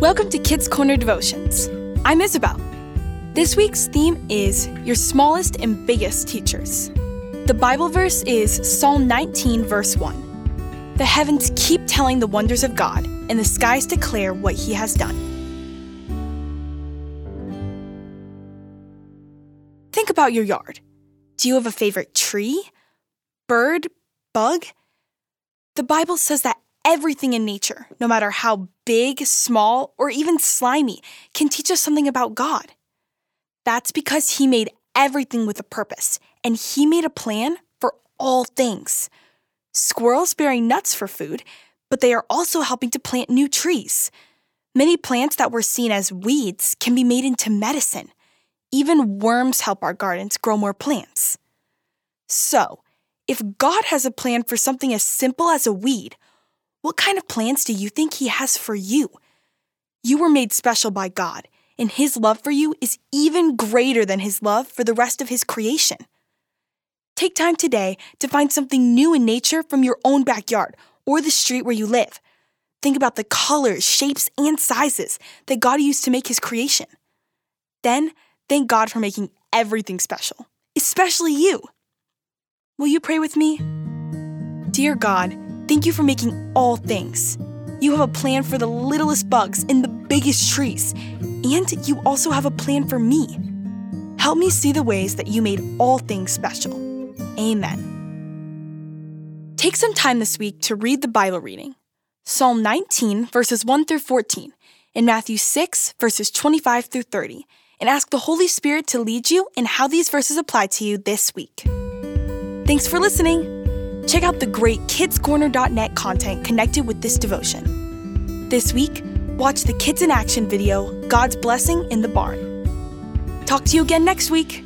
Welcome to Kids Corner Devotions. I'm Isabel. This week's theme is Your Smallest and Biggest Teachers. The Bible verse is Psalm 19, verse 1. The heavens keep telling the wonders of God, and the skies declare what He has done. Think about your yard. Do you have a favorite tree, bird, bug? The Bible says that everything in nature, no matter how big, small, or even slimy, can teach us something about God. That's because He made everything with a purpose, and He made a plan for all things. Squirrels bearing nuts for food, but they are also helping to plant new trees. Many plants that were seen as weeds can be made into medicine. Even worms help our gardens grow more plants. So, if God has a plan for something as simple as a weed, what kind of plans do you think He has for you? You were made special by God, and His love for you is even greater than His love for the rest of His creation. Take time today to find something new in nature from your own backyard or the street where you live. Think about the colors, shapes, and sizes that God used to make His creation. Then, thank God for making everything special, especially you. Will you pray with me? Dear God, Thank you for making all things. You have a plan for the littlest bugs in the biggest trees, and you also have a plan for me. Help me see the ways that you made all things special. Amen. Take some time this week to read the Bible reading Psalm 19, verses 1 through 14, and Matthew 6, verses 25 through 30, and ask the Holy Spirit to lead you in how these verses apply to you this week. Thanks for listening. Check out the great kidscorner.net content connected with this devotion. This week, watch the Kids in Action video, God's Blessing in the Barn. Talk to you again next week.